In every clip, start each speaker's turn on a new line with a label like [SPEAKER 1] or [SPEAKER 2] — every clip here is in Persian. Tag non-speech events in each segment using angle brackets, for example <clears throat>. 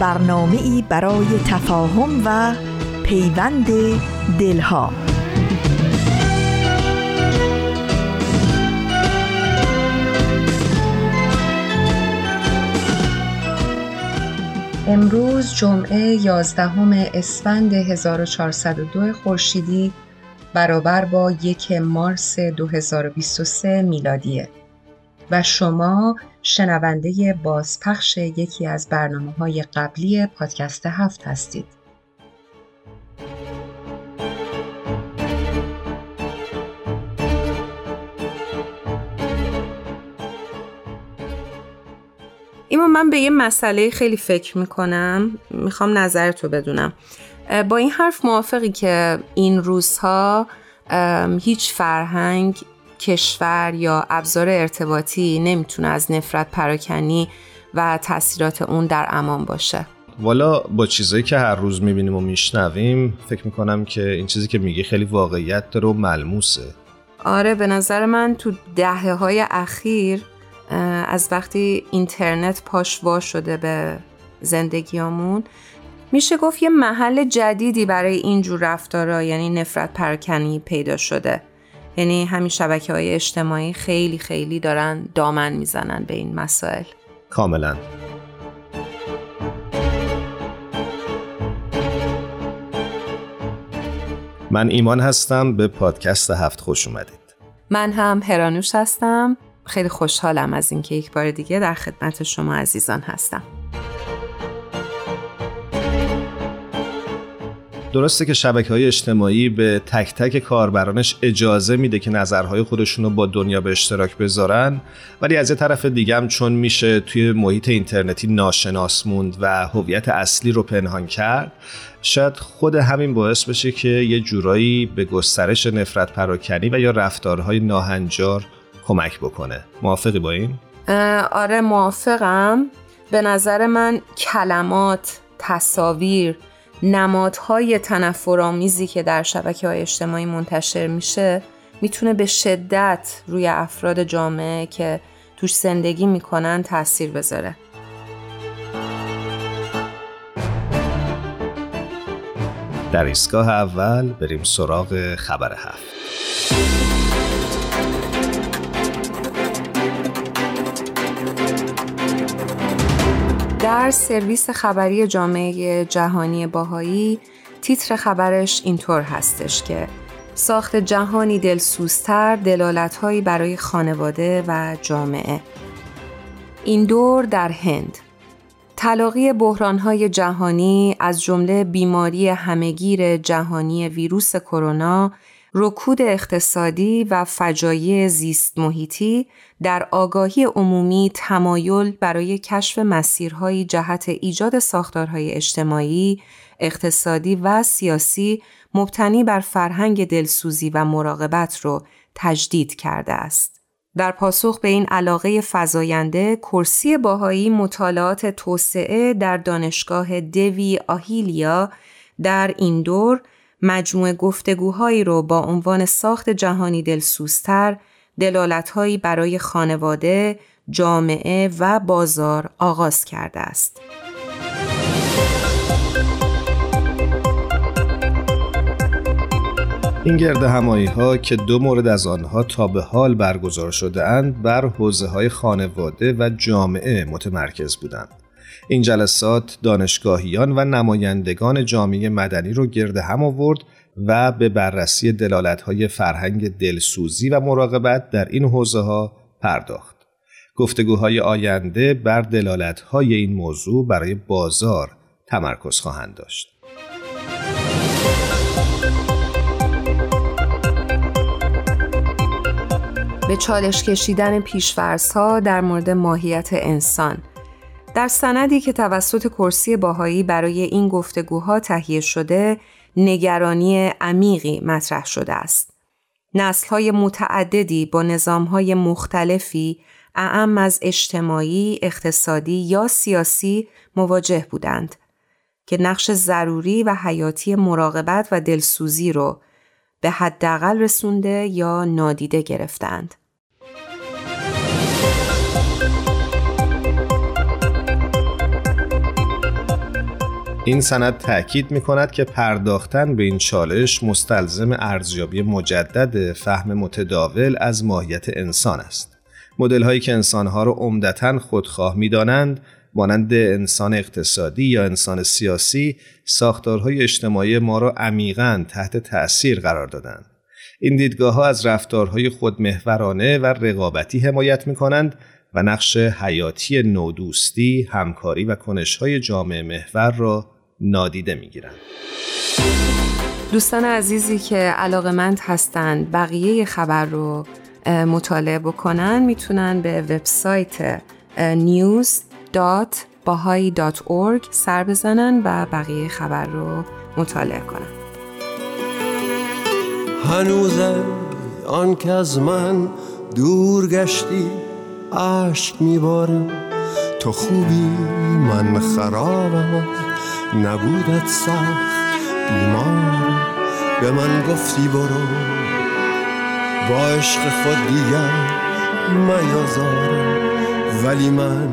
[SPEAKER 1] برنامه ای برای تفاهم و پیوند دلها.
[SPEAKER 2] امروز جمعه 11 اسفند 1402 خورشیدی برابر با یک مارس 2023 میلادیه. و شما شنونده بازپخش یکی از برنامه های قبلی پادکست هفت هستید.
[SPEAKER 3] ایما من به یه مسئله خیلی فکر می‌کنم می‌خوام نظرتو بدونم با این حرف موافقی که این روزها هیچ فرهنگ کشور یا ابزار ارتباطی نمی‌تونه از نفرت پراکنی و تاثیرات اون در امان باشه.
[SPEAKER 4] والا با چیزایی که هر روز می‌بینیم و میشنویم فکر می‌کنم که این چیزی که میگی خیلی واقعیت داره و ملموسه.
[SPEAKER 3] آره به نظر من تو دهه های اخیر از وقتی اینترنت پاش وا شده به زندگیامون میشه گفت یه محل جدیدی برای اینجور رفتارا یعنی نفرت پرکنی پیدا شده. یعنی همین شبکه های اجتماعی خیلی خیلی دارن دامن می‌زنن به این مسائل.
[SPEAKER 4] کاملا. من ایمان هستم به پادکست هفت خوش اومدید.
[SPEAKER 3] من هم هرانوش هستم. خیلی خوشحالم از اینکه یک بار دیگه در خدمت شما عزیزان هستم.
[SPEAKER 4] درسته که شبکه های اجتماعی به تک تک کاربرانش اجازه میده که نظرهای خودشون رو با دنیا به اشتراک بذارن ولی از یه طرف دیگه هم چون میشه توی محیط اینترنتی ناشناس موند و هویت اصلی رو پنهان کرد شاید خود همین باعث بشه که یه جورایی به گسترش نفرت پراکنی و یا رفتارهای ناهنجار کمک بکنه موافقی با این؟
[SPEAKER 3] آره موافقم به نظر من کلمات تصاویر نمادهای تنفرآمیزی که در شبکه های اجتماعی منتشر میشه می‌تونه به شدت روی افراد جامعه که توش زندگی می‌کنن تاثیر بذاره.
[SPEAKER 4] در ایستگاه اول بریم سراغ خبر هفت.
[SPEAKER 3] در سرویس خبری جامعه جهانی باهایی تیتر خبرش اینطور هستش که ساخت جهانی دلسوزتر دلالتهایی برای خانواده و جامعه. این دور در هند. تلاقی بحرانهای جهانی از جمله بیماری همهگیر جهانی ویروس کرونا رکود اقتصادی و فجایع زیست محیطی در آگاهی عمومی تمایل برای کشف مسیرهای جهت ایجاد ساختارهای اجتماعی، اقتصادی و سیاسی مبتنی بر فرهنگ دلسوزی و مراقبت را تجدید کرده است. در پاسخ به این علاقه فزاینده، کرسی باهایی مطالعات توسعه در دانشگاه دوی آهیلیا در این دور مجموعه گفتگوهایی رو با عنوان ساخت جهانی دلسوزتر دلالتهایی برای خانواده، جامعه و بازار آغاز کرده است.
[SPEAKER 4] این گرد همایی ها که دو مورد از آنها تا به حال برگزار شده اند بر حوزه های خانواده و جامعه متمرکز بودند. این جلسات دانشگاهیان و نمایندگان جامعه مدنی رو گرد هم آورد و به بررسی دلالت‌های فرهنگ دلسوزی و مراقبت در این حوزه ها پرداخت. گفتگوهای آینده بر دلالت‌های این موضوع برای بازار تمرکز خواهند داشت.
[SPEAKER 3] به چالش کشیدن ها در مورد ماهیت انسان در سندی که توسط کرسی باهایی برای این گفتگوها تهیه شده نگرانی عمیقی مطرح شده است. های متعددی با های مختلفی اعم از اجتماعی، اقتصادی یا سیاسی مواجه بودند که نقش ضروری و حیاتی مراقبت و دلسوزی رو به حداقل رسونده یا نادیده گرفتند.
[SPEAKER 4] این سند تأکید می کند که پرداختن به این چالش مستلزم ارزیابی مجدد فهم متداول از ماهیت انسان است. مدل هایی که انسان ها را عمدتا خودخواه می دانند مانند انسان اقتصادی یا انسان سیاسی ساختارهای اجتماعی ما را عمیقا تحت تأثیر قرار دادند. این دیدگاه ها از رفتارهای خودمحورانه و رقابتی حمایت می کنند و نقش حیاتی نودوستی، همکاری و کنشهای جامعه محور را نادیده می گیرند.
[SPEAKER 3] دوستان عزیزی که علاقمند هستند بقیه خبر رو مطالعه بکنن می‌تونن به وبسایت news.bahai.org سر بزنن و بقیه خبر رو مطالعه کنن.
[SPEAKER 5] هنوزه آن که از من دور گشتی عشق میبارم. تو خوبی من خرابم. نبودت سخت بیمار. به من گفتی برو با عشق خود دیگر میازارم ولی من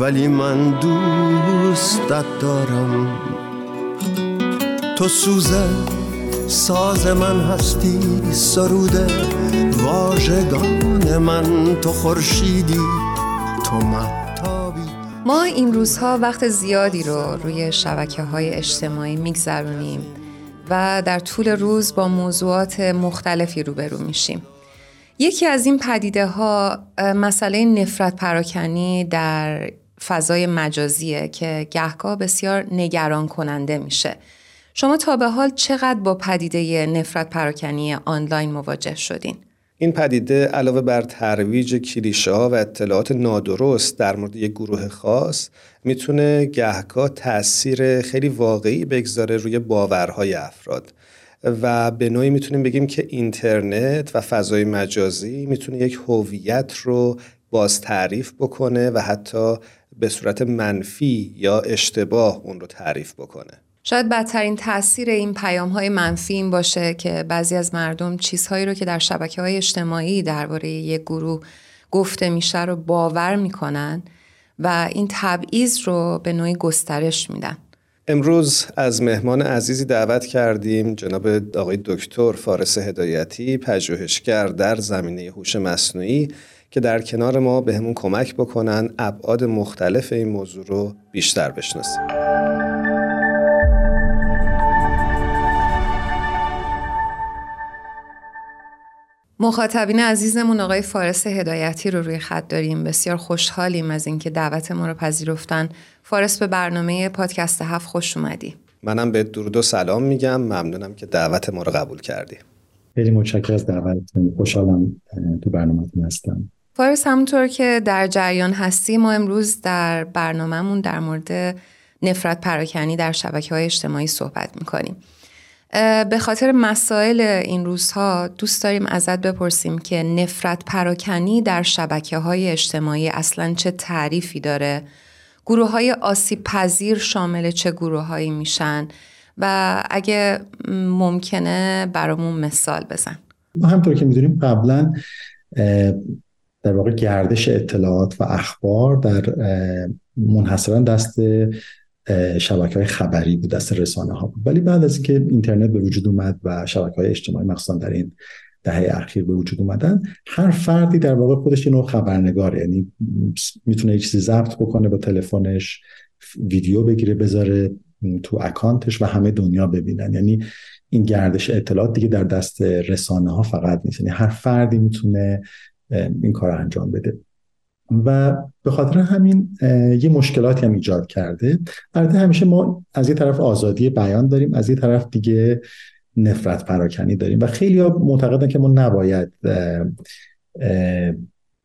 [SPEAKER 5] ولی من دوستت دارم. تو سوزه ساز من هستی سروده واژگان من. تو خورشیدی تو محتابی
[SPEAKER 3] ما این روزها وقت زیادی رو روی شبکه های اجتماعی میگذرونیم و در طول روز با موضوعات مختلفی روبرو میشیم یکی از این پدیده ها مسئله نفرت پراکنی در فضای مجازیه که گهگاه بسیار نگران کننده میشه شما تا به حال چقدر با پدیده نفرت پراکنی آنلاین مواجه شدین؟
[SPEAKER 4] این پدیده علاوه بر ترویج کلیشه ها و اطلاعات نادرست در مورد یک گروه خاص می‌تونه گهگاه تاثیر خیلی واقعی بگذاره روی باورهای افراد. و به نوعی می‌تونیم بگیم که اینترنت و فضای مجازی می‌تونه یک هویت رو باز تعریف بکنه و حتی به صورت منفی یا اشتباه اون رو تعریف بکنه.
[SPEAKER 3] شاید بدترین تاثیر این پیام های منفی این باشه که بعضی از مردم چیزهایی رو که در شبکه های اجتماعی درباره یک گروه گفته میشه رو باور می‌کنن و این تبعیض رو به نوعی گسترش میدن
[SPEAKER 4] امروز از مهمان عزیزی دعوت کردیم جناب آقای دکتر فارس هدایتی پژوهشگر در زمینه هوش مصنوعی که در کنار ما به همون کمک بکنن ابعاد مختلف این موضوع رو بیشتر بشناسیم.
[SPEAKER 3] مخاطبین عزیزمون آقای فارس هدایتی رو روی خط داریم. بسیار خوشحالیم از اینکه دعوت ما رو پذیرفتن. فارس به برنامه پادکست هفت خوش اومدی.
[SPEAKER 4] منم به درود و سلام میگم. ممنونم که دعوت ما رو قبول کردی.
[SPEAKER 6] خیلی متشکرم از دعوتتون. خوشحالم تو برنامهتون هستم.
[SPEAKER 3] فارس همونطور که در جریان هستی ما امروز در برنامهمون در مورد نفرت پراکنی در شبکه های اجتماعی صحبت می‌کنیم. به خاطر مسائل این روزها دوست داریم ازت بپرسیم که نفرت پراکنی در شبکه های اجتماعی اصلا چه تعریفی داره؟ گروه های آسیب پذیر شامل چه گروه هایی میشن؟ و اگه ممکنه برامون مثال بزن.
[SPEAKER 6] ما همطور که می‌دونیم قبلا در واقع گردش اطلاعات و اخبار در منحصرا دست شبکه های خبری بود دست رسانه ها بود. ولی بعد از اینکه اینترنت به وجود اومد و شبکه های اجتماعی مخصوصا در این دهه اخیر به وجود اومدن هر فردی در واقع خودش یه نوع خبرنگاره یعنی می‌تونه یه چیزی ضبط بکنه با تلفنش ویدیو بگیره بذاره تو اکانتش و همه دنیا ببینن. یعنی این گردش اطلاعات دیگه در دست رسانه ها فقط نیست. یعنی هر فردی می‌تونه این کار انجام بده. و به خاطر همین یه مشکلاتی هم ایجاد کرده. البته همیشه ما از یه طرف آزادی بیان داریم از یه طرف دیگه نفرت پراکنی داریم. و خیلی ها معتقدن که ما نباید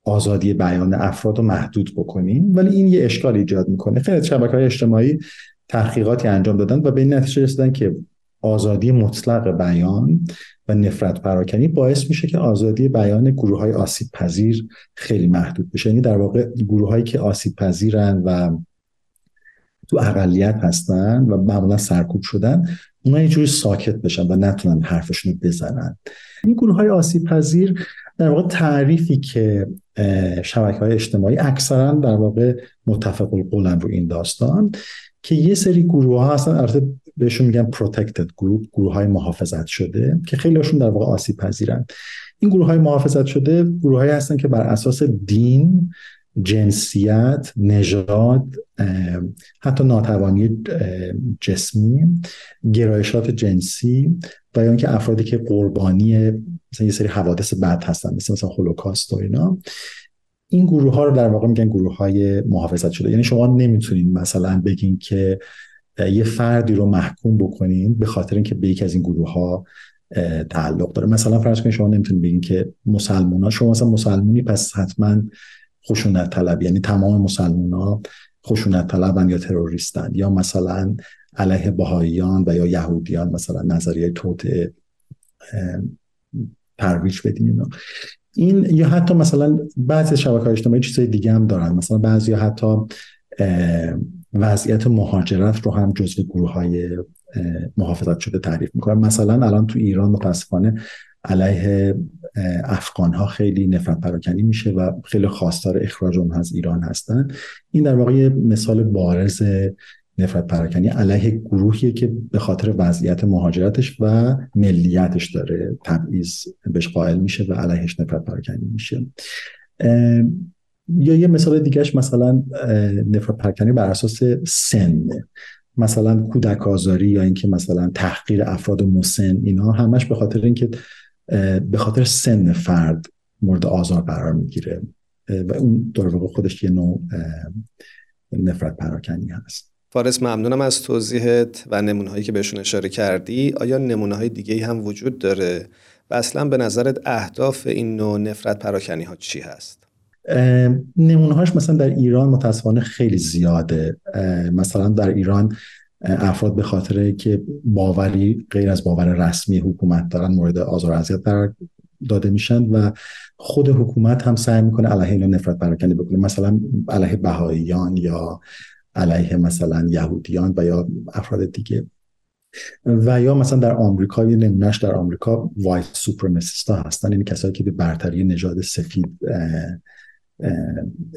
[SPEAKER 6] آزادی بیان افراد رو محدود بکنیم. ولی این یه اشکال ایجاد می‌کنه. خیلی شبکه های اجتماعی تحقیقاتی انجام دادن و به این نتیجه رسیدن که آزادی مطلق بیان و نفرت پراکنی باعث میشه که آزادی بیان گروه های آسیب پذیر خیلی محدود بشه. یعنی در واقع گروه هایی که آسیب پذیرن و تو اقلیت هستن و معمولا سرکوب شدن اونا یه جوری ساکت بشن و نتونن حرفشون رو بزنن. این گروه های آسیب پذیر در واقع تعریفی که شبکه های اجتماعی اکثرا در واقع متفق القولن رو این داستان که یه سری گروه ها هستن البته بهشون میگن protected گروه گروه های محافظت شده که خیلی هاشون در واقع آسیب پذیرن این گروه های محافظت شده گروه های هستن که بر اساس دین جنسیت نژاد حتی ناتوانی جسمی گرایشات جنسی و یا اینکه افرادی که قربانی مثلا یه سری حوادث بد هستن مثل مثلا هولوکاست و اینا. این گروه ها رو در واقع میگن گروه های محافظت شده. یعنی شما نمی‌تونین مثلا بگین که یه فردی رو محکوم بکنین به خاطر اینکه به یکی از این گروه ها تعلق داره. مثلا فرض کنید شما نمی‌تونید بگین که مسلمان ها شما مثلا مسلمونی پس حتما خشونت طلب یعنی تمام مسلمان ها خشونت طلبن یا تروریستن. یا مثلا علیه بهاییان و یا یهودیان مثلا نظریه توت ترویج بدین این یا حتی مثلا بعضی شبکه های اجتماعی چیزای دیگه هم دارن. مثلا بعضی حتی وضعیت مهاجرت رو هم جزو گروه های محافظت شده تعریف می‌کنن. مثلا الان تو ایران متاسفانه علیه افغان ها خیلی نفرت پراکنی میشه و خیلی خواستار اخراج اونها از ایران هستن. این در واقع مثال بارز نفرت پراکنی علیه گروهی که به خاطر وضعیت مهاجرتش و ملیتش داره تبعیض بهش قائل میشه و علیهش نفرت پراکنی میشه. یا یه مثال دیگهش مثلا نفرت پراکنی بر اساس سن. مثلا کودک آزاری یا اینکه مثلا تحقیر افراد مسن اینا همش به خاطر اینکه به خاطر سن فرد مورد آزار قرار می‌گیره. و اون در واقع خودش یه نوع نفرت پراکنی هست.
[SPEAKER 4] فارس ممنونم از توضیحت و نمونه که بهشون اشاره کردی. آیا نمونه های دیگه هم وجود داره؟ و اصلا به نظرت اهداف این نوع نفرت پراکنی ها چی هست؟
[SPEAKER 6] نمونه هاش مثلا در ایران متاسفانه خیلی زیاده. مثلا در ایران افراد به خاطر که باوری غیر از باور رسمی حکومت دارن مورد آزار اذیت قرار داده میشن و خود حکومت هم سعی می‌کنه علیه اینا نفرت پراکنی بکنه. مثلا علیه بهاییان یا علیه مثلا یهودیان و یا افراد دیگه. و یا مثلا در آمریکا یه نمونهش در آمریکا وایت سوپرمسیستا هستن یعنی کسایی که به برتری نژاد سفید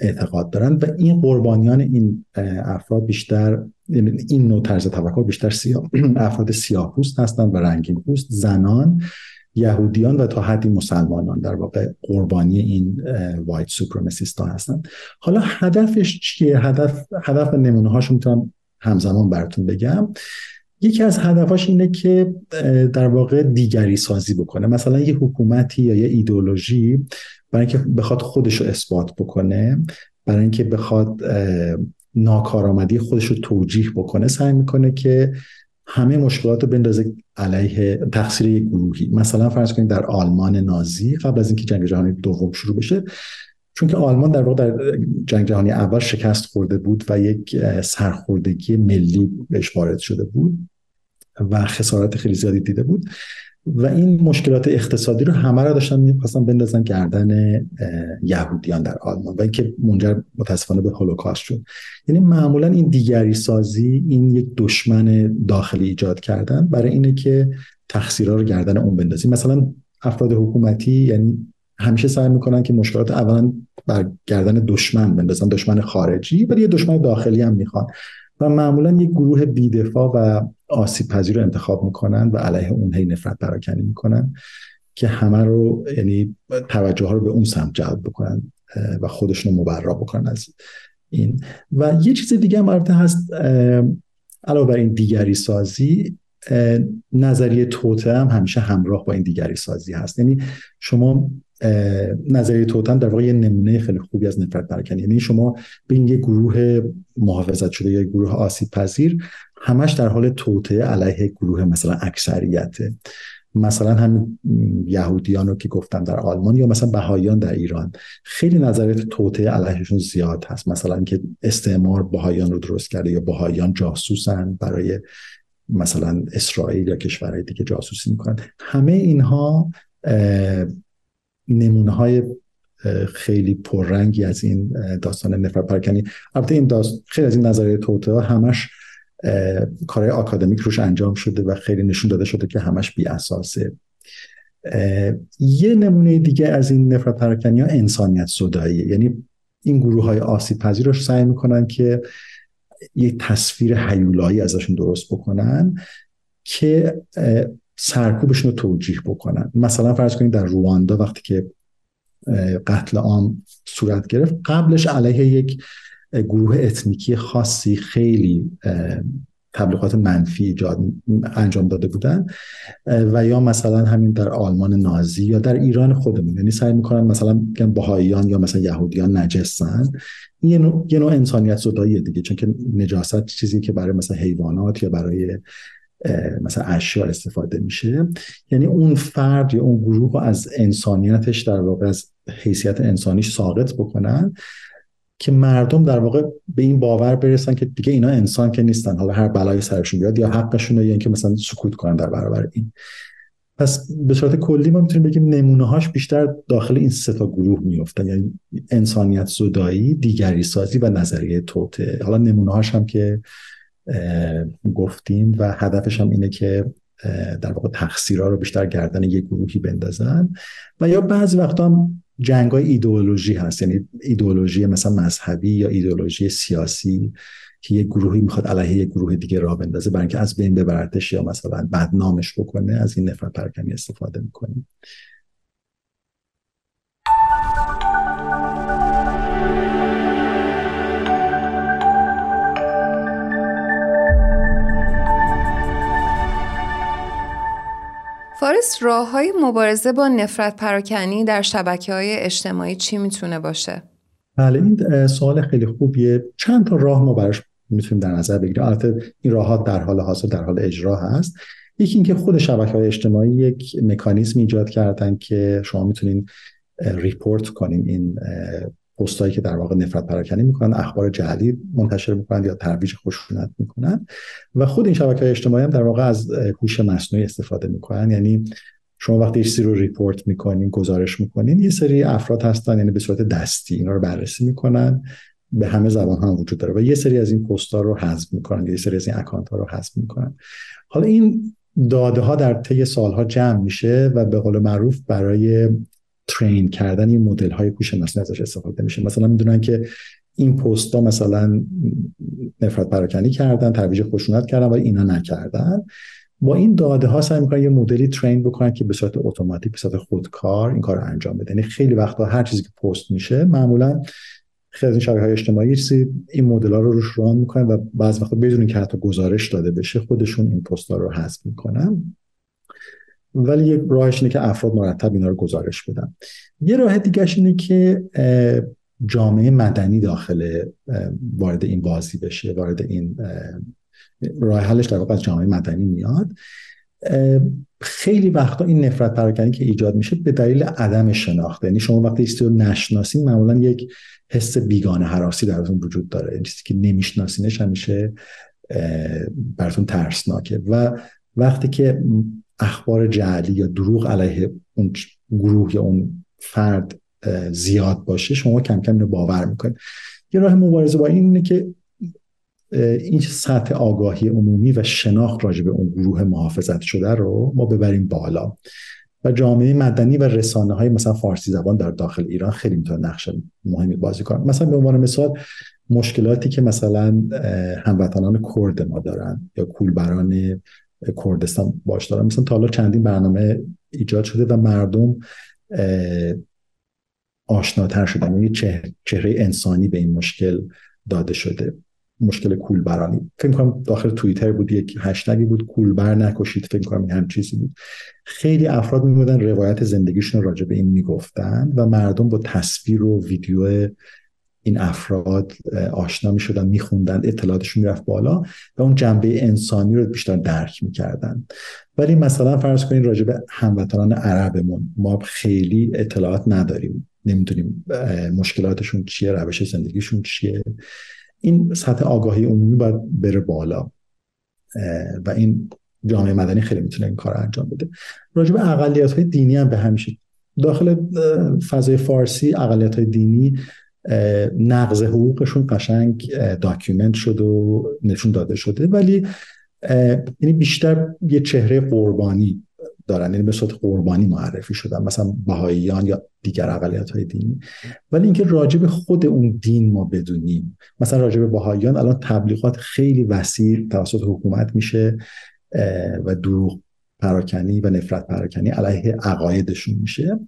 [SPEAKER 6] اعتقاد دارن. و این قربانیان این افراد بیشتر یعنی این نوع طرز تفکر بیشتر سیاه <clears throat> افراد سیاه پوست هستن و رنگین پوست زنان یهودیان و تا حدی مسلمانان در واقع قربانی این وایت سوپرمسیست ها هستن. حالا هدفش چیه؟ هدف هدف نمونه هاشو می‌تونم همزمان براتون بگم. یکی از هدفاش اینه که در واقع دیگری سازی بکنه. مثلا یه حکومتی یا یه ایدولوژی برای اینکه بخواد خودش رو اثبات بکنه برای اینکه بخواد ناکارآمدی خودش رو توجیح بکنه سعی می‌کنه که همه مشکلات رو بندازه علیه تقصیر یک گروهی. مثلا فرض کنید در آلمان نازی قبل از اینکه جنگ جهانی دوم شروع بشه چون که آلمان در واقع در جنگ جهانی اول شکست خورده بود و یک سرخوردگی ملی بهش وارد شده بود و خسارت خیلی زیادی دیده بود. و این مشکلات اقتصادی رو همه را داشتن می‌خواستن بندازن گردن یهودیان در آلمان و اینکه منجر متاسفانه به هولوکاست شد. یعنی معمولا این دیگری سازی این یک دشمن داخلی ایجاد کردن برای اینه که تقصیرها رو گردن اون بندازی مثلا افراد حکومتی یعنی همیشه سعی می‌کنن که مشکلات اولا بر گردن دشمن بندازن دشمن خارجی ولی یه دشمن داخلی هم می‌خوان. و معمولا یک گروه بیدفاع و آسیب پذیر رو انتخاب می‌کنن و علیه اون هی نفرت پراکنی می‌کنن که همه رو یعنی توجه ها رو به اون سمت جلب بکنن و خودشون رو مبرا بکنن از این. و یه چیز دیگه هم البته هست علاوه بر این دیگری سازی نظریه توته هم همیشه همراه با این دیگری سازی هست. یعنی شما نظریه توتن در واقع یه نمونه خیلی خوبی از نفرت پراکنی. یعنی شما به این یه گروه محافظت شده یا گروه آسیب پذیر همش در حال توطعه علیه گروه مثلا اکثریته مثلا هم یهودیان رو که گفتم در آلمان یا مثلا بهاییان در ایران. خیلی نظریات توطعه علیهشون زیاد هست. مثلا که استعمار بهاییان رو درست کرده یا بهاییان جاسوسن برای مثلا اسرائیل یا کشورهای دیگه جاسوسی می‌کنن. همه اینها نمونه های خیلی پررنگی از این داستان نفرت پرکنی البته این داست... خیلی از این نظریه توطعه همش کارهای آکادمیک روش انجام شده و خیلی نشون داده شده که همش بی اساسه. یه نمونه دیگه از این نفرت پراکنی ها انسانیت صداییه یعنی این گروه های آسیب پذیر رو سعی می‌کنن که یه تصویر حیولایی ازشون درست بکنن که سرکوبشون رو توجیه بکنن. مثلا فرض کنید در رواندا وقتی که قتل عام صورت گرفت قبلش علیه یک گروه اتنیکی خاصی خیلی تبلیغات منفی انجام داده بودن. و یا مثلا همین در آلمان نازی یا در ایران خودمون. یعنی سعی می‌کنن مثلا میگن بهاییان یا مثلا یهودیان نجسن یه نوع, یه نوع انسانیت زدایی دیگه. چون که نجاست چیزی که برای مثلا حیوانات یا برای مثلا اشیاء استفاده میشه. یعنی اون فرد یا اون گروه از انسانیتش در واقع از حیثیت انسانیش ساقط بکنن که مردم در واقع به این باور برسن که دیگه اینا انسان که نیستن. حالا هر بلای سرشون بیاد یا حقشون یا اینکه مثلا سکوت کنن در برابر این. پس به صورت کلی ما می‌تونیم بگیم نمونه هاش بیشتر داخل این سه تا گروه میفتن یعنی انسانیت زدایی دیگری سازی و نظریه توته حالا نمونه هاش هم که گفتیم و هدفش هم اینه که در واقع تقصیرها رو بیشتر گردن یک گروهی بندازن. و یا بعضی وقتا هم جنگ های ایدئولوژی هست. یعنی ایدئولوژی مثلا مذهبی یا ایدئولوژی سیاسی که یک گروهی می‌خواد علیه یک گروه دیگه را بندازه برای اینکه از بین ببرتش یا مثلا بدنامش بکنه از این نفرت پرکنی استفاده می‌کنیم.
[SPEAKER 3] فارس راه های مبارزه با نفرت پراکنی در شبکه های اجتماعی چی می‌تونه باشه؟
[SPEAKER 6] بله این سوال خیلی خوبیه. چند تا راه ما براش می‌تونیم در نظر بگیریم؟ البته این راه ها در حال حاضر در حال اجرا هست. یکی اینکه خود شبکه های اجتماعی یک مکانیزم ایجاد کردن که شما می‌تونین ریپورت کنین این پستایی که در واقع نفرت پراکنی می‌کنن اخبار جعلی منتشر می‌کنن یا ترویج خشونت می‌کنن. و خود این شبکه اجتماعی هم در واقع از هوش مصنوعی استفاده می‌کنن. یعنی شما وقتی چیزی رو report می‌کنین گزارش می‌کنین یه سری افراد هستن یعنی به صورت دستی اینا رو بررسی می‌کنن. به همه زبان هم وجود داره و یه سری از این پست ها رو حذف می‌کنن یه سری از این account ها رو حذف می‌کنن. حالا این داده ها در طی سالها جمع میشه و به قول معروف برای train کردن این مدل های هوش مصنوعی ازش استفاده میشه. مثلا می‌دونن که این پست ها مثلا نفرت پراکنی کردن ترویج خشونت کردن ولی اینا نکردن. با این داده ها سعی می‌کنن یه مدلی ترین بکنن که به صورت اتوماتیک به صورت خودکار این کار رو انجام بده. یعنی خیلی وقتا هر چیزی که پست میشه معمولا خیلی از های اجتماعی چیزی این مدل ها رو روش ران می‌کنن و بعض وقتا بدون که حتی گزارش داده بشه خودشون این پست ها رو حذف می‌کنن. ولی یک راهش اینه که افراد مرتب اینا رو گزارش بدن. یه راه دیگه اینه که جامعه مدنی داخل وارد این بازی بشه وارد این راه حلش در واقع جامعه مدنی میاد. خیلی وقتا این نفرت پراکنی که ایجاد میشه به دلیل عدم شناخته. یعنی شما وقتی چیزی رو نشناسین معمولا یک حس بیگانه حراسی درتون وجود داره. چیزی که نمیشناسینش همیشه براتون ترسناکه. و وقتی که اخبار جعلی یا دروغ علیه اون گروه یا اون فرد زیاد باشه شما کم کم رو باور می‌کنید. یه راه مبارزه با این اینه که این سطح آگاهی عمومی و شناخت راجع به اون گروه محافظت شده رو ما ببریم بالا. و جامعه مدنی و رسانه های مثلا فارسی زبان در داخل ایران خیلی می‌تونه نقش مهمی بازی کنن مثلا به عنوان مثال مشکلاتی که مثلا هموطنان کرد ما دارن یا کولبران کردستان باش دارن مثلا تا حالا چندین برنامه ایجاد شده و مردم آشناتر شدن. یعنی چهره انسانی به این مشکل داده شده. مشکل کولبرانی. فکر کنم داخل توییتر بود یک هشتگی بود. کولبر نکشید. فکر کنم این هم چیزی بود. خیلی افراد میبودن روایت زندگیشون راجع به این می‌گفتن و مردم با تصویر و ویدیو این افراد آشنا می شدن می خوندن اطلاعاتشون می‌رفت بالا و اون جنبه انسانی رو بیشتر درک می‌کردن. ولی مثلا فرض کنید راجع به هموطنان عربمون ما خیلی اطلاعات نداریم. نمی‌دونیم مشکلاتشون چیه روش زندگیشون چیه. این سطح آگاهی عمومی باید بره بالا. و این جامعه مدنی خیلی می‌تونه این کار انجام بده. راجع به اقلیت های دینی هم به همیشه داخل فضای فارسی اقلیت های دینی نقض حقوقشون قشنگ document شده و نشون داده شده. ولی یعنی بیشتر یه چهره قربانی دارن یعنی به صورت قربانی معرفی شدن مثلا بهاییان یا دیگر اقلیت های دینی. ولی اینکه راجب خود اون دین ما بدونیم مثلا راجب بهاییان الان تبلیغات خیلی وسیع توسط حکومت میشه و دروغ پراکنی و نفرت پراکنی علیه عقایدشون میشه.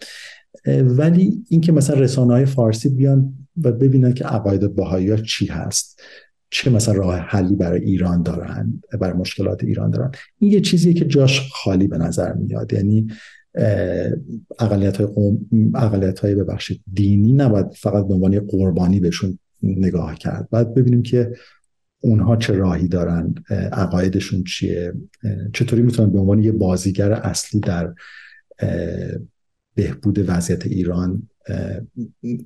[SPEAKER 6] ولی اینکه مثلا رسانه های فارسی بیان و ببینن که عقاید بهایی چی هست. چه مثلا راه حلی برای ایران دارن برای مشکلات ایران دارن. این یه چیزیه که جاش خالی به نظر میاد. یعنی اقلیت های, قوم، اقلیت های ببخشید دینی نباید فقط به عنوان قربانی بهشون نگاه کرد. باید ببینیم که اونها چه راهی دارن عقایدشون چیه چطوری می‌تونن به عنوان یه بازیگر اصلی در بهبود وضعیت ایران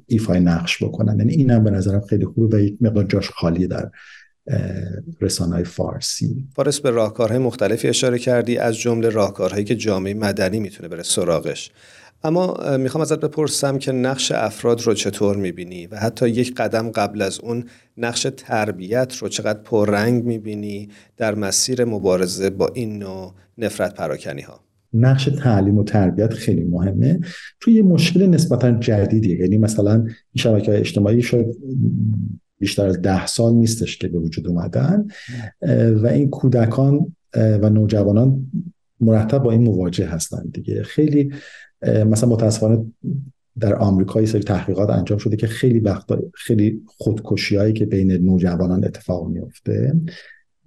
[SPEAKER 6] ایفای نقش بکنن. یعنی اینم به نظرم خیلی خوبه و یک مقدار جاش خالیه در رسانه های فارسی.
[SPEAKER 4] فارس به راهکارهای مختلفی اشاره کردی از جمله راهکارهایی که جامعه مدنی می‌تونه بره سراغش. اما می‌خوام ازت بپرسم که نقش افراد رو چطور می‌بینی و حتی یک قدم قبل از اون نقش تربیت رو چقدر پررنگ می‌بینی در مسیر مبارزه با این نوع نفرت پراکنی ها
[SPEAKER 6] نقش تعلیم و تربیت خیلی مهمه. چون یه مشکل نسبتا جدیدیه. یعنی مثلا این شبکه اجتماعی شاید بیشتر از ده سال نیستش که به وجود اومدن. و این کودکان و نوجوانان مرتب با این مواجه هستن دیگه. خیلی مثلا متاسفانه در آمریکا سری تحقیقات انجام شده که خیلی وقتا خیلی خودکشی هایی که بین نوجوانان اتفاق میفته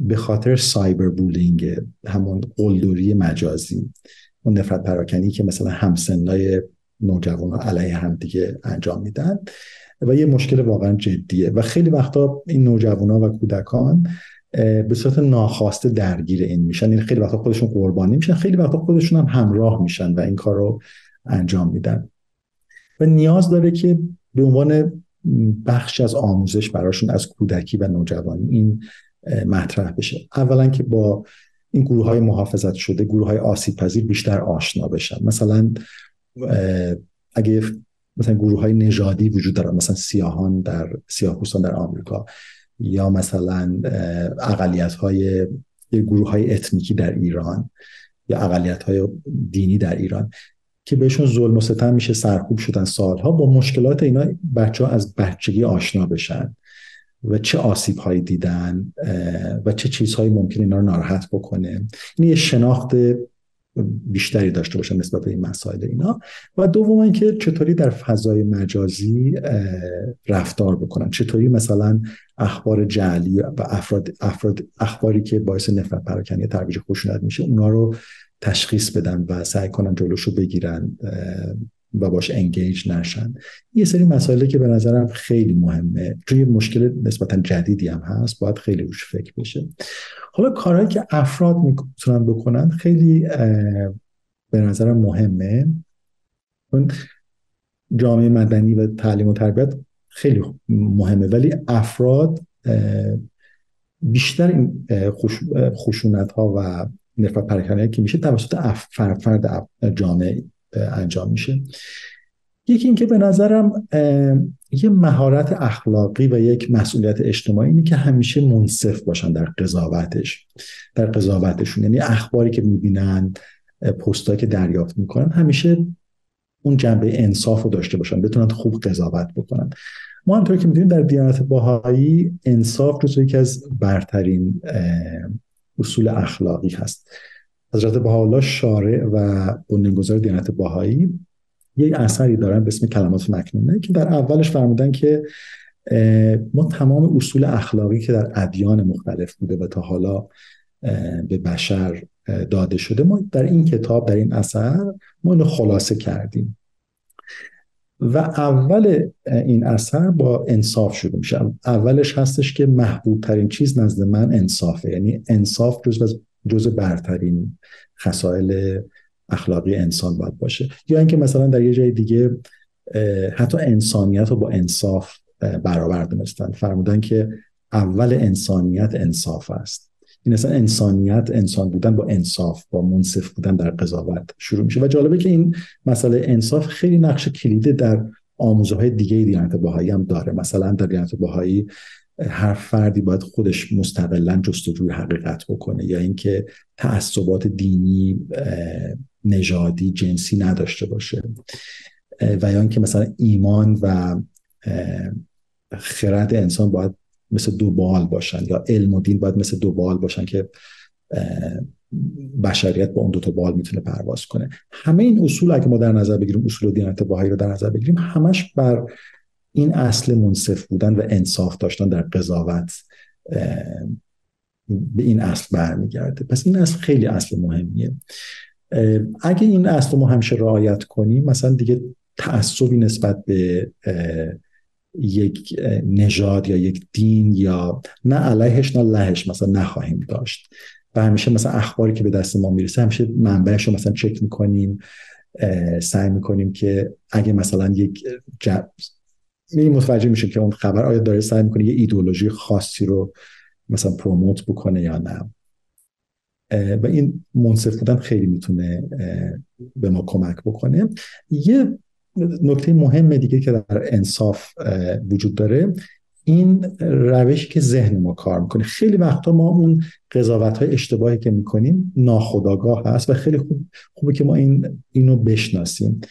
[SPEAKER 6] به خاطر سایبر بولینگ همون قلدری مجازی اون نفرت پراکنی که مثلا همسنای نوجوان علیه هم دیگه انجام میدن و یه مشکل واقعا جدیه. و خیلی وقتا این نوجوان و کودکان به صورت ناخواسته درگیر این میشن. این یعنی خیلی وقتا خودشون قربانی میشن خیلی وقتا خودشون هم همراه میشن و این کار رو انجام میدن. و نیاز داره که به عنوان بخش از آموزش براشون از کودکی و نوجوانی این مطرح بشه. اولا که با این گروه های محافظت شده گروه های آسیب پذیر بیشتر آشنا بشن. مثلا اگه مثلا گروه های نژادی وجود دارن مثلا سیاهان در سیاه در آمریکا یا مثلا اقلیت های گروه های اتنیکی در ایران یا اقلیت های دینی در ایران که بهشون ظلم و ستم میشه سرکوب شدن سالها با مشکلات اینا بچه ها از بچگی آشنا بشن. و چه آسیب هایی دیدن و چه چیزهایی ممکن اینا رو ناراحت بکنه. این یه شناخت بیشتری داشته باشن نسبت به این مسائل اینا. و دوم اینکه چطوری در فضای مجازی رفتار بکنن. چطوری مثلا اخبار جعلی و افراد, افراد اخباری که باعث نفرت پراکنی ترویج خشونت میشه اونا رو تشخیص بدن و سعی کنن جلوشو بگیرن. و باش انگیج نشن. یه سری مسائلی که به نظرم خیلی مهمه. چون یه مشکل نسبتا جدیدی هم هست باید خیلی روش فکر بشه. حالا کارهایی که افراد می‌تونن بکنن خیلی به نظرم مهمه. جامعه مدنی و تعلیم و تربیت خیلی مهمه. ولی افراد بیشتر این خشونت ها و نفرت پراکنی که میشه توسط فرد فرد جامعه انجام میشه. یکی اینکه به نظرم یه مهارت اخلاقی و یک مسئولیت اجتماعی اینه که همیشه منصف باشن در قضاوتش. در قضاوتشون. یعنی اخباری که می‌بینن پستایی که دریافت می‌کنن همیشه اون جنبه انصاف رو داشته باشن. بتونن خوب قضاوت بکنن. ما همطور که می‌دونیم در دیانت باهایی انصاف جزو یکی از برترین اصول اخلاقی هست. حضرت بهاءالله شارع و بنیانگذار دیانت باهایی یک اثری دارن به اسم کلمات مکنونه که در اولش فرمودن که ما تمام اصول اخلاقی که در ادیان مختلف بوده و تا حالا به بشر داده شده ما در این کتاب در این اثر ما اینو خلاصه کردیم. و اول این اثر با انصاف شروع میشه. اولش هستش که محبوب ترین چیز نزد من انصافه یعنی انصاف جز جز برترین خصایل اخلاقی انسان باید باشه. یا اینکه مثلا در یه جای دیگه حتی انسانیت رو با انصاف برابر دونستن فرمودن که اول انسانیت انصاف است. این اصلا انسانیت انسان بودن با انصاف با منصف بودن در قضاوت شروع میشه. و جالبه که این مسئله انصاف خیلی نقش کلیده در آموزه های دیگه دیانت باهایی هم داره. مثلا در دیانت باهایی هر فردی باید خودش مستقلا جستجوی حقیقت بکنه یا اینکه تعصبات دینی نژادی جنسی نداشته باشه. و یا اینکه مثلا ایمان و خرد انسان باید مثل دو بال باشن یا علم و دین باید مثل دو بال باشن که بشریت با اون دو تا بال می‌تونه پرواز کنه. همه این اصول اگه ما در نظر بگیریم اصول باهایی رو در نظر بگیریم همش بر این اصل منصف بودن و انصاف داشتن در قضاوت به این اصل برمیگرده. پس این اصل خیلی اصل مهمیه. اگه این اصل ما همیشه رعایت کنیم مثلا دیگه تعصبی نسبت به یک نژاد یا یک دین یا نه علیهش نه لهش مثلا نخواهیم داشت. و همیشه مثلا اخباری که به دست ما می‌رسه همیشه منبعش رو مثلا چک می‌کنیم سعی می‌کنیم که اگه مثلا یک می متوجه میشه که اون خبر آیا داره سعی می‌کنه یه ایدولوژی خاصی رو مثلا پروموت بکنه یا نه. و این منصف بودن خیلی می‌تونه به ما کمک بکنه. یه نکته مهم دیگه که در انصاف وجود داره این روشی که ذهن ما کار می‌کنه. خیلی وقتا ما اون قضاوت های اشتباهی که می‌کنیم ناخداگاه هست و خیلی خوب خوبه که ما این اینو بشناسیم.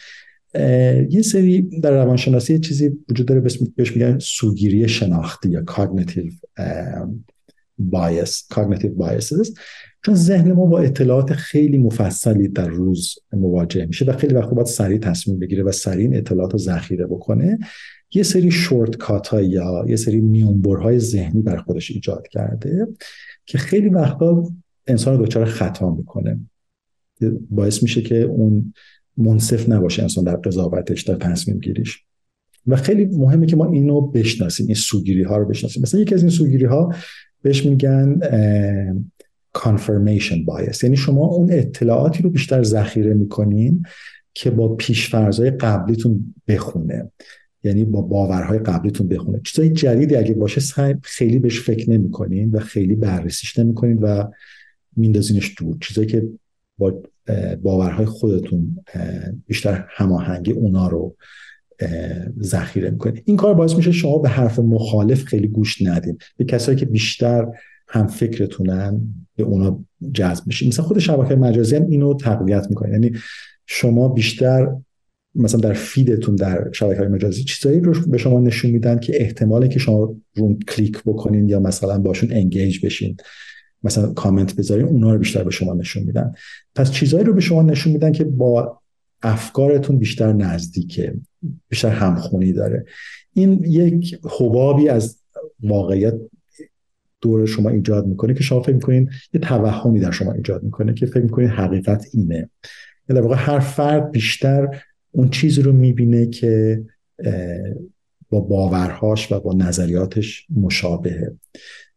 [SPEAKER 6] یه سری در روانشناسی چیزی وجود داره بهش میگن سوگیری شناختی یا cognitive bias cognitive biases. چون ذهن ما با اطلاعات خیلی مفصلی در روز مواجه میشه و خیلی وقت باید سریع تصمیم بگیره و سریع اطلاعات رو ذخیره بکنه. یه سری شورت کات یا یه سری میونبرهای ذهنی بر خودش ایجاد کرده که خیلی وقتا انسان رو دچار خطا می‌کنه. باعث میشه که اون منصف نباشه انسان در قضاوتش در تصمیم گیریش. و خیلی مهمه که ما اینو بشناسیم این سوگیری ها رو بشناسیم. مثلا یکی از این سوگیری ها بهش میگن confirmation bias. یعنی شما اون اطلاعاتی رو بیشتر ذخیره می‌کنین که با پیشفرزهای قبلیتون بخونه. یعنی با باورهای قبلیتون بخونه. چیزای جدیدی اگه باشه خیلی بهش فکر نمی‌کنین و خیلی بررسیش نمی‌کنین و میندازینش دور. چیزایی که با باورهای خودتون بیشتر هماهنگی اونا رو ذخیره می‌کنید. این کار باعث میشه شما به حرف مخالف خیلی گوش ندین. به کسایی که بیشتر هم فکرتونن به اونا جذب میشین. مثلا خود شبکه مجازی هم اینو تقویت می‌کنه. یعنی شما بیشتر مثلا در فیدتون در شبکه مجازی چیزایی رو به شما نشون میدن که احتماله که شما رو کلیک بکنین یا مثلا باشون انگیج بشین. مثلا کامنت بذارین اونا رو بیشتر به شما نشون میدن. پس چیزایی رو به شما نشون میدن که با افکارتون بیشتر نزدیکه بیشتر همخونی داره. این یک حبابی از واقعیت دور شما ایجاد می‌کنه که شما فکر می‌کنین یه توهمی در شما ایجاد می‌کنه که فکر می‌کنین حقیقت اینه. یعنی در واقع هر فرد بیشتر اون چیزی رو می‌بینه که با باورهاش و با نظریاتش مشابهه.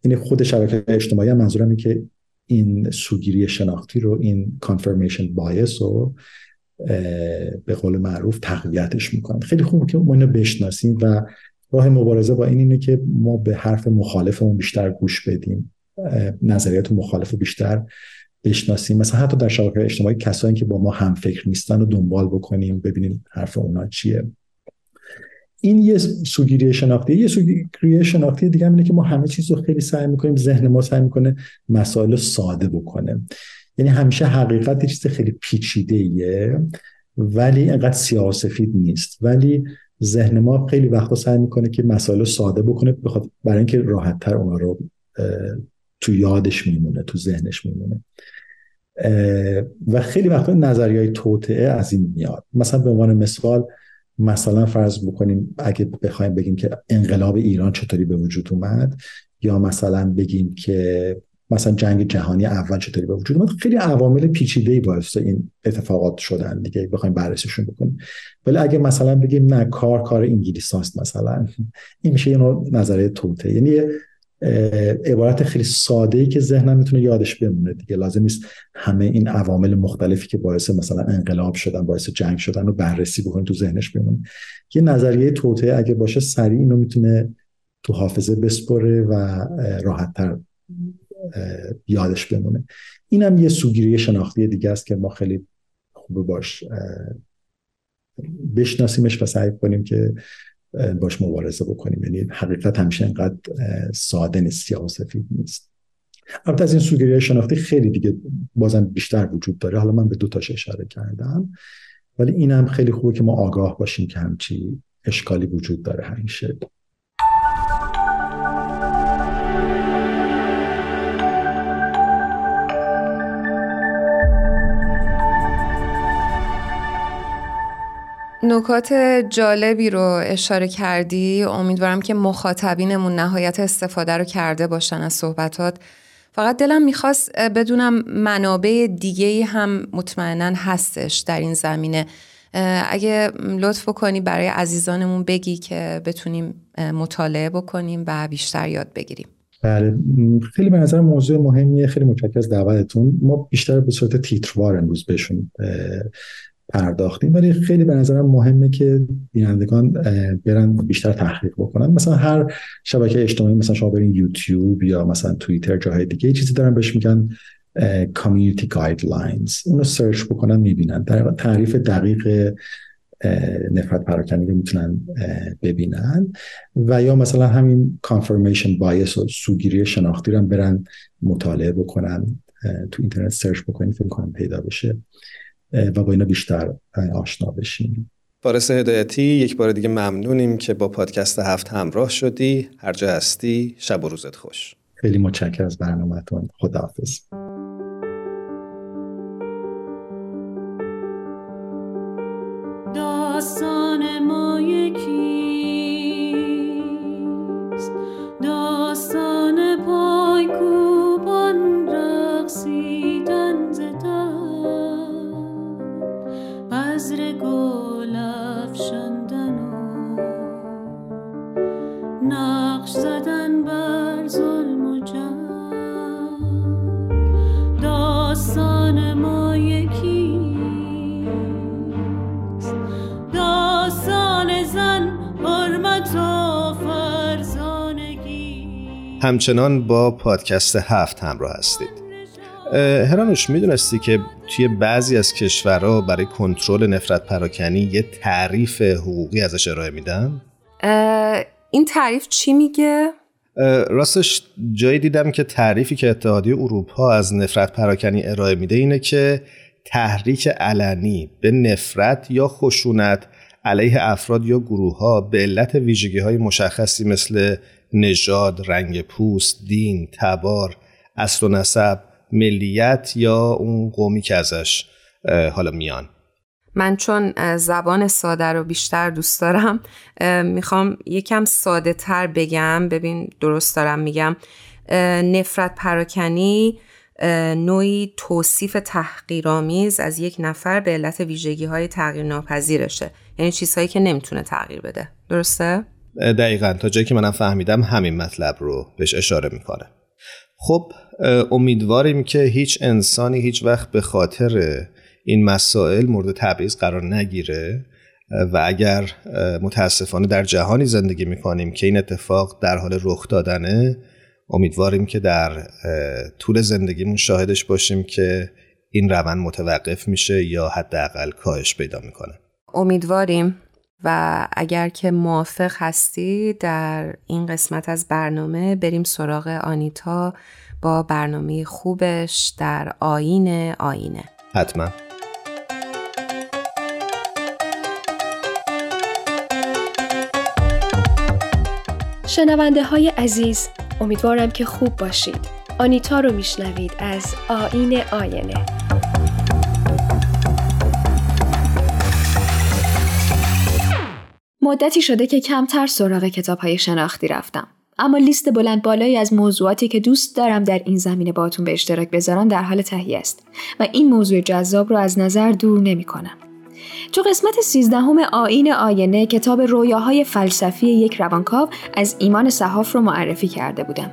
[SPEAKER 6] یعنی خود شبکه اجتماعی هم منظورم اینه که این سوگیری شناختی رو این confirmation bias رو به قول معروف تقویتش می‌کنن. خیلی خوبه که ما اینو بشناسیم و راه مبارزه با این اینه که ما به حرف مخالفمون بیشتر گوش بدیم. نظریات مخالف بیشتر بشناسیم. مثلا حتی در شبکه اجتماعی کسایی که با ما هم فکر نیستن رو دنبال بکنیم ببینیم حرف اونا چیه. این یه سوگیری شناختی یه سوگیری شناختی دیگه اینه که ما همه چیز رو خیلی سعی می‌کنیم ذهن ما سعی می‌کنه مسائل ساده بکنه. یعنی همیشه حقیقت یه چیز خیلی پیچیده ایه ولی انقدر سیاسفید نیست. ولی ذهن ما خیلی وقتا سعی می‌کنه که مسائل ساده بکنه بخواد برای اینکه راحت تر اونا رو تو یادش میمونه تو ذهنش میمونه. و خیلی وقتا نظریه های توطعه از این میاد. مثلا به عنوان مثال مثلا فرض بکنیم اگه بخوایم بگیم که انقلاب ایران چطوری به وجود اومد یا مثلا بگیم که مثلا جنگ جهانی اول چطوری به وجود اومد خیلی عوامل پیچیده‌ای باعث این اتفاقات شدن دیگه بخوایم بررسیشون بکنیم. ولی اگه مثلا بگیم نه کار کار انگلیساست مثلا این میشه یه نظریه توته. یعنی عبارت خیلی ساده ای که ذهنم می‌تونه یادش بمونه دیگه. لازم نیست همه این عوامل مختلفی که باعث مثلا انقلاب شدن باعث جنگ شدن رو بررسی بکنید تو ذهنش بمونه. یه نظریه توته اگه باشه سریع اینو می‌تونه تو حافظه بسپره و راحتتر یادش بمونه. اینم یه سوگیری شناختی دیگه است که ما خیلی خوبه باش بشناسیمش و سعی کنیم که باش مبارزه بکنیم. یعنی حقیقت همیشه اینقدر ساده نیست یا سفید نیست. البته از این سوگیری شناختی خیلی دیگه بازم بیشتر وجود داره. حالا من به دو تاش اشاره کردم. ولی این هم خیلی خوبه که ما آگاه باشیم که همچی اشکالی وجود داره همیشه.
[SPEAKER 3] نکات جالبی رو اشاره کردی. امیدوارم که مخاطبینمون نهایت استفاده رو کرده باشن از صحبتات. فقط دلم می‌خواست بدونم منابع دیگه هم مطمئنا هستش در این زمینه. اگه لطف بکنی برای عزیزانمون بگی که بتونیم مطالعه بکنیم و بیشتر یاد بگیریم.
[SPEAKER 6] بله. خیلی به نظر موضوع مهمیه. خیلی متشکرم از دعوتتون. ما بیشتر به صورت تیتروار امروز بهشون پرداختیم. ولی خیلی به نظرم مهمه که بینندگان برن بیشتر تحقیق بکنن. مثلا هر شبکه اجتماعی مثلا شما برین یوتیوب یا مثلا توییتر جاهای دیگه چیزی دارن بهش میگن community guidelines اونو search بکنن می‌بینن. در تعریف دقیق نفرت پراکنی رو می‌تونن ببینن. و یا مثلا همین confirmation bias و سوگیری شناختی رو برن مطالعه بکنن تو اینترنت سرچ بکنید فکر کنم پیدا بشه. و با اینا بیشتر آشنا بشیم.
[SPEAKER 4] فارس هدایتی یک بار دیگه ممنونیم که با پادکست هفت همراه شدی. هر جا هستی شب و روزت خوش.
[SPEAKER 6] خیلی متشکرم از برنامهتون. خداحافظ.
[SPEAKER 4] همچنان با پادکست هفت همراه هستید هرانوش می‌دونستی که توی بعضی از کشورها برای کنترل نفرت پراکنی یه تعریف حقوقی ازش ارائه میدن؟
[SPEAKER 3] این تعریف چی میگه؟
[SPEAKER 4] راستش جایی دیدم که تعریفی که اتحادیه اروپا از نفرت پراکنی ارائه میده اینه که تحریک علنی به نفرت یا خشونت علیه افراد یا گروه ها به علت ویژگی های مشخصی مثل نژاد، رنگ پوست، دین، تبار، اصل و نسب، ملیت یا اون قومی که ازش حالا میان.
[SPEAKER 3] من چون زبان ساده رو بیشتر دوست دارم می‌خوام یکم ساده تر بگم. ببین درست دارم میگم. نفرت پراکنی نوعی توصیف تحقیرآمیز از یک نفر به علت ویژگی های تغییر ناپذیرشه یعنی چیزهایی که نمی‌تونه تغییر بده. درسته؟
[SPEAKER 4] دقیقا تا جایی که منم فهمیدم همین مطلب رو بهش اشاره می‌کنه. خب امیدواریم که هیچ انسانی هیچ وقت به خاطر این مسائل مورد تبعیض قرار نگیره. و اگر متاسفانه در جهانی زندگی می‌کنیم که این اتفاق در حال رخ دادنه امیدواریم که در طول زندگیمون شاهدش باشیم که این روند متوقف میشه یا حداقل کاهش پیدا می‌کنه.
[SPEAKER 3] امیدواریم. و اگر که موافق هستی در این قسمت از برنامه بریم سراغ آنیتا با برنامه خوبش در آین آینه.
[SPEAKER 4] حتما.
[SPEAKER 7] شنونده های عزیز امیدوارم که خوب باشید. آنیتا رو میشنوید از آین آینه. مدتی شده که کمتر سراغ کتاب های شناختی رفتم
[SPEAKER 8] اما لیست بلند بالایی از موضوعاتی که دوست دارم در این زمینه باتون به اشتراک بذارم در حال تهیه است و این موضوع جذاب رو از نظر دور نمی کنم. تو قسمت سیزدهم آین آینه کتاب رویاهای فلسفی یک روانکاو از ایمان صحاف رو معرفی کرده بودم.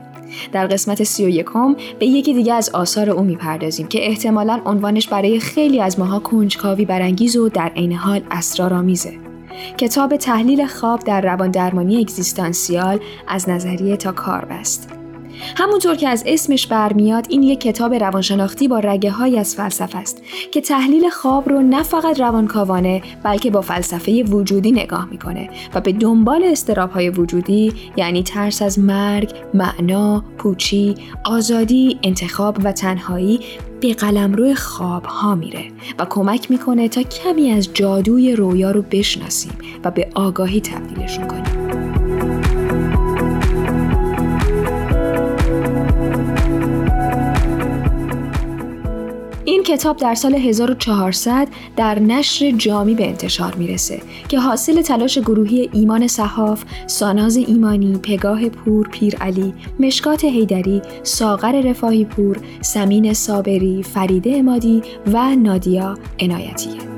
[SPEAKER 8] در قسمت سی و یکم به یکی دیگه از آثار او می‌پردازیم که احتمالا عنوانش برای خیلی از ماها کنجکاوی برانگیز و در عین حال اسرارآمیزه. کتاب تحلیل خواب در روان درمانی اگزیستانسیال از نظریه تا کار بست. همونطور که از اسمش برمیاد این یک کتاب روانشناختی با رگه های از فلسفه است که تحلیل خواب رو نه فقط روانکاوانه بلکه با فلسفه وجودی نگاه می‌کنه و به دنبال استراب های وجودی یعنی ترس از مرگ، معنا، پوچی، آزادی، انتخاب و تنهایی به قلمرو خواب ها میره و کمک می‌کنه تا کمی از جادوی رویا رو بشناسیم و به آگاهی تبدیلشون کنیم. کتاب در سال 1400 در نشر جامی به انتشار می‌رسه که حاصل تلاش گروهی ایمان صحاف، ساناز ایمانی، پگاه پور پیر علی، مشکات هیدری، ساغر رفاهی پور، سمین صابری، فریده امادی و نادیا عنایتیه.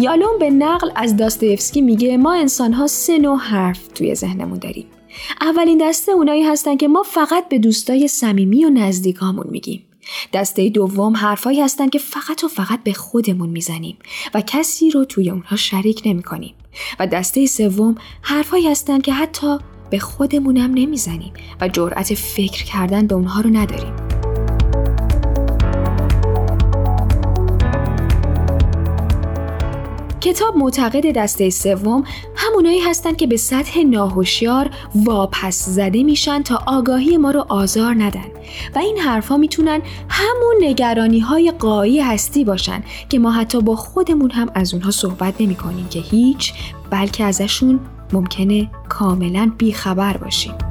[SPEAKER 8] یالوم به نقل از داستایفسکی میگه ما انسانها سه نوع حرف توی ذهنمون داریم. اولین دسته اونایی هستن که ما فقط به دوستای صمیمی و نزدیکامون میگیم. دسته دوم حرفایی هستن که فقط و فقط به خودمون می‌زنیم و کسی رو توی اونها شریک نمی کنیم. و دسته سوم حرفایی هستن که حتی به خودمونم نمی‌زنیم و جرأت فکر کردن به اونها رو نداریم. کتاب معتقد دسته سوم همونایی هستند که به سطح ناهوشیار واپس زده میشن تا آگاهی ما رو آزار ندن و این حرفها می‌تونن همون نگرانی های قایی هستی باشن که ما حتی با خودمون هم از اونها صحبت نمی کنیم که هیچ بلکه ازشون ممکنه کاملا بیخبر باشیم.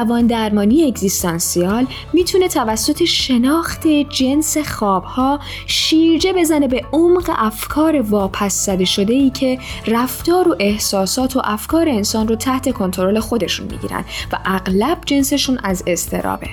[SPEAKER 8] روان درمانی اگزیستانسیال می‌تونه توسط شناخت جنس خوابها شیرجه بزنه به عمق افکار واپس زده شده ای که رفتار و احساسات و افکار انسان رو تحت کنترل خودشون می‌گیرن و اغلب جنسشون از استرابه.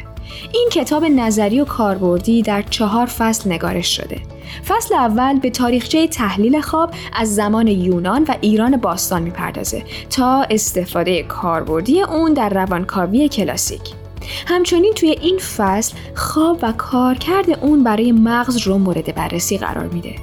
[SPEAKER 8] این کتاب نظری و کاربردی در چهار فصل نگارش شده. فصل اول به تاریخچه تحلیل خواب از زمان یونان و ایران باستان می‌پردازه تا استفاده کاربردی اون در روانکاوی کلاسیک. همچنین توی این فصل خواب و کارکرد اون برای مغز رو مورد بررسی قرار میده.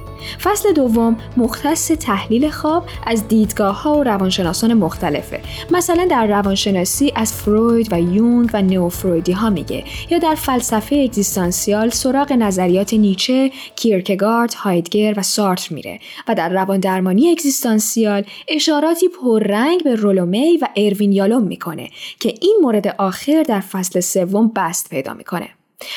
[SPEAKER 8] فصل دوم مختص تحلیل خواب از دیدگاه ها و روانشناسان مختلفه. مثلا در روانشناسی از فروید و یونگ و نئوفرویدی ها میگه یا در فلسفه اگزیستانسیال سراغ نظریات نیچه، کیرکگارد، هایدگر و سارتر میره و در روان درمانی اگزیستانسیال اشاراتی پررنگ به رولومی و اروین یالوم می‌کنه که این مورد آخر در فصل سوم بست پیدا می‌کنه.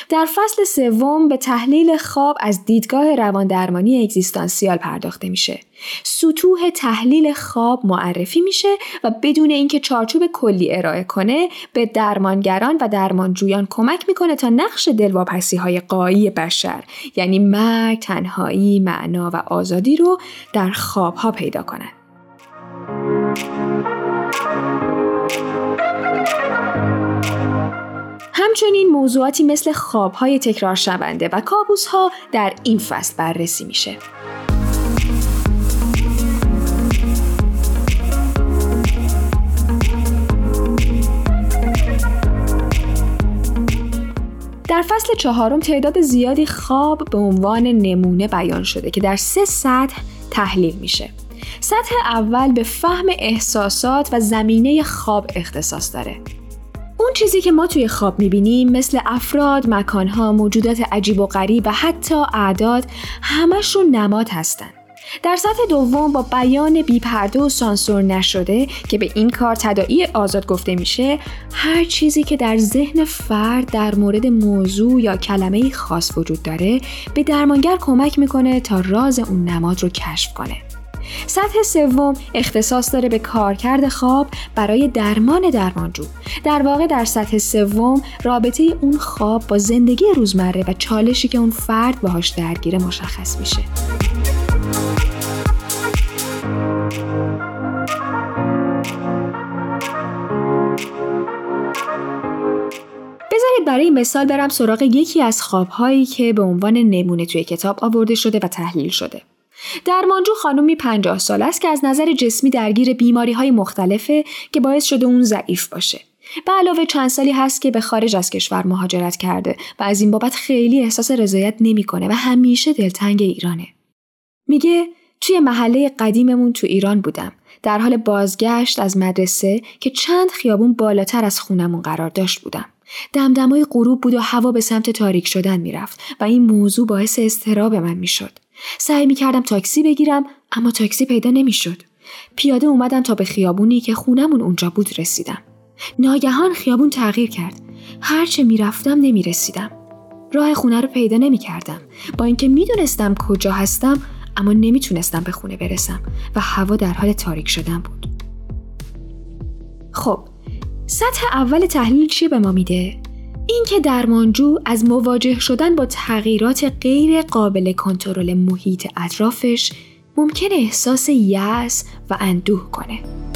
[SPEAKER 8] در فصل سوم به تحلیل خواب از دیدگاه رواندرمانی اگزیستانسیال پرداخته میشه. سطوح تحلیل خواب معرفی میشه و بدون اینکه چارچوب کلی ارائه کنه به درمانگران و درمانجویان کمک می‌کنه تا نقش دلواپسی های قایی بشر یعنی مرگ، تنهایی، معنا و آزادی رو در خواب ها پیدا کنند. همچنین موضوعاتی مثل خوابهای تکرار شونده و ها در این فصل بررسی میشه. در فصل چهارم تعداد زیادی خواب به عنوان نمونه بیان شده که در سه سطح تحلیل میشه. سطح اول به فهم احساسات و زمینه خواب اختصاص داره. اون چیزی که ما توی خواب می‌بینیم مثل افراد، مکانها، موجودات عجیب و غریب و حتی اعداد همشون نماد هستن. در سطح دوم با بیان بیپرده و سانسور نشده که به این کار تدائی آزاد گفته میشه هر چیزی که در ذهن فرد در مورد موضوع یا کلمه خاص وجود داره به درمانگر کمک می‌کنه تا راز اون نماد رو کشف کنه سطح سوم اختصاص داره به کارکرد خواب برای درمان درمانجو. در واقع در سطح سوم رابطه اون خواب با زندگی روزمره و چالشی که اون فرد باهاش درگیره مشخص میشه. برای مثال برم سراغ یکی از خوابهایی که به عنوان نمونه توی کتاب آورده شده و تحلیل شده. درمانجو خانومی پنجاه سال است که از نظر جسمی درگیر بیماری های مختلفه که باعث شده اون ضعیف باشه. به علاوه چند سالی هست که به خارج از کشور مهاجرت کرده و از این بابت خیلی احساس رضایت نمی‌کنه و همیشه دلتنگ ایرانه. میگه توی محله قدیممون تو ایران بودم در حال بازگشت از مدرسه که چند خیابون بالاتر از خونمون قرار داشت بودم. دمدمای غروب بود و هوا به سمت تاریک شدن می‌رفت و این موضوع باعث استراب من می‌شد. سعی می کردم تاکسی بگیرم اما تاکسی پیدا نمی‌شد. پیاده اومدم تا به خیابونی که خونمون اونجا بود رسیدم. ناگهان خیابون تغییر کرد. هرچه می‌رفتم نمی‌رسیدم. راه خونه رو پیدا نمی کردم. با اینکه می‌دونستم کجا هستم اما نمی‌تونستم به خونه برسم و هوا در حال تاریک شدن بود. خب سطح اول تحلیل چی به ما میده؟ اینکه درمانجو از مواجه شدن با تغییرات غیر قابل کنترل محیط اطرافش ممکن احساس یأس و اندوه کنه.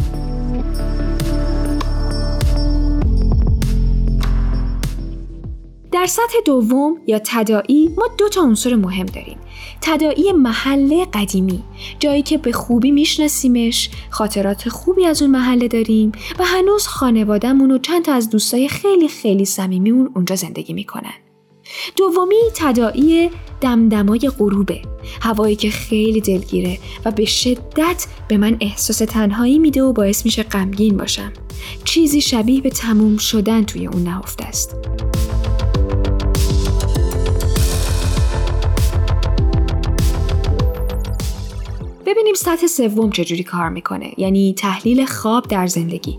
[SPEAKER 8] در سطح دوم یا تدائی ما دو تا عنصر مهم داریم. تدائی محله قدیمی جایی که به خوبی میشناسیمش خاطرات خوبی از اون محله داریم و هنوز خانوادهمون و چند تا از دوستای خیلی خیلی صمیمیمون اونجا زندگی می‌کنن. دومی تدائی دمدمای غروبه هوایی که خیلی دلگیره و به شدت به من احساس تنهایی میده و باعث میشه غمگین باشم. چیزی شبیه به تموم شدن توی اون نهفته است. ببینیم سطح سوم چجوری کار می‌کنه یعنی تحلیل خواب در زندگی.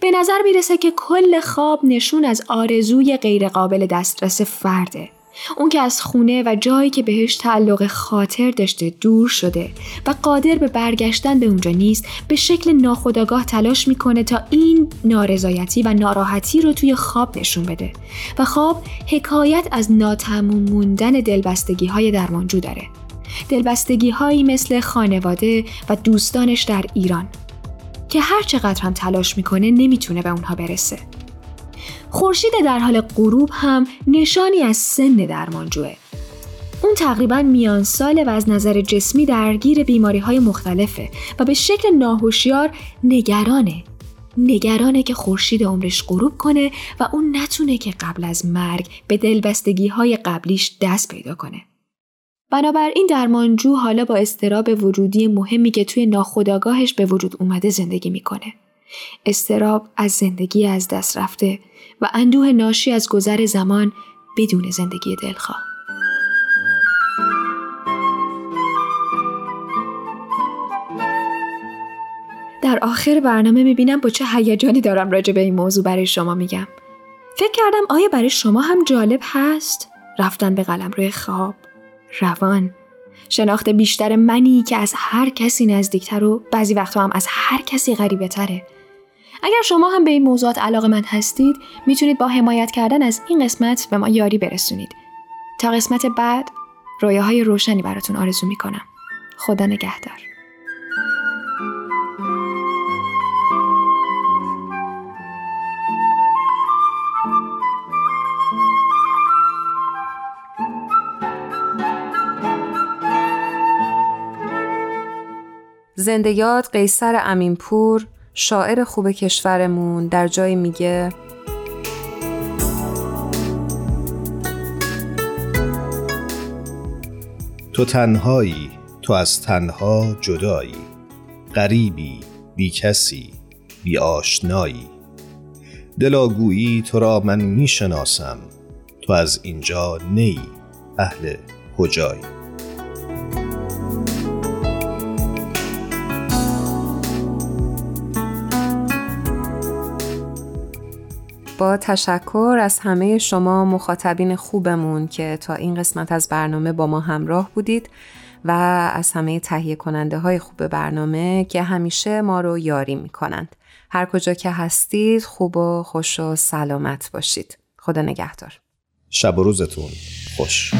[SPEAKER 8] به نظر می‌رسه که کل خواب نشون از آرزوی غیرقابل دسترس فرده. اون که از خونه و جایی که بهش تعلق خاطر داشته دور شده و قادر به برگشتن به اونجا نیست به شکل ناخودآگاه تلاش می‌کنه تا این نارضایتی و ناراحتی رو توی خواب نشون بده. و خواب حکایت از ناتموم موندن دلبستگی های درمانجو داره. دلبستگی هایی مثل خانواده و دوستانش در ایران که هر چقدر هم تلاش می‌کنه نمی‌تونه به اونها برسه. خورشید در حال غروب هم نشانی از سن درمانجوه. اون تقریبا میان ساله و از نظر جسمی درگیر بیماری های مختلفه و به شکل ناهوشیار نگرانه. نگرانه که خورشید عمرش غروب کنه و اون نتونه که قبل از مرگ به دلبستگی های قبلیش دست پیدا کنه. بنابراین درمانجو حالا با استراب وجودی مهمی که توی ناخودآگاهش به وجود اومده زندگی می‌کنه. استراب از زندگی از دست رفته و اندوه ناشی از گذر زمان بدون زندگی دلخواه. در آخر برنامه می‌بینم با چه هیجانی دارم راجع به این موضوع برای شما میگم. فکر کردم آیا برای شما هم جالب هست رفتن به قلم روی خواب روان شناخت بیشتر منی که از هر کسی نزدیکتر و بعضی وقتها هم از هر کسی غریبه تره. اگر شما هم به این موضوعات علاقه من هستید می‌تونید با حمایت کردن از این قسمت به ما یاری برسونید. تا قسمت بعد رویاهای روشنی براتون آرزو می‌کنم. خدا نگهدار.
[SPEAKER 3] زنده یاد قیصر امینپور شاعر خوب کشورمون در جایی میگه
[SPEAKER 4] تو تنهایی تو از تنها جدایی غریبی بی کسی بی آشنایی. دلاگویی تو را من می‌شناسم تو از اینجا نی اهل کجایی؟
[SPEAKER 3] با تشکر از همه شما مخاطبین خوبمون که تا این قسمت از برنامه با ما همراه بودید و از همه تهیه کننده های خوب برنامه که همیشه ما رو یاری می‌کنند. هر کجا که هستید خوب و خوش و سلامت باشید. خدا نگهدار.
[SPEAKER 4] شب و روزتون خوش.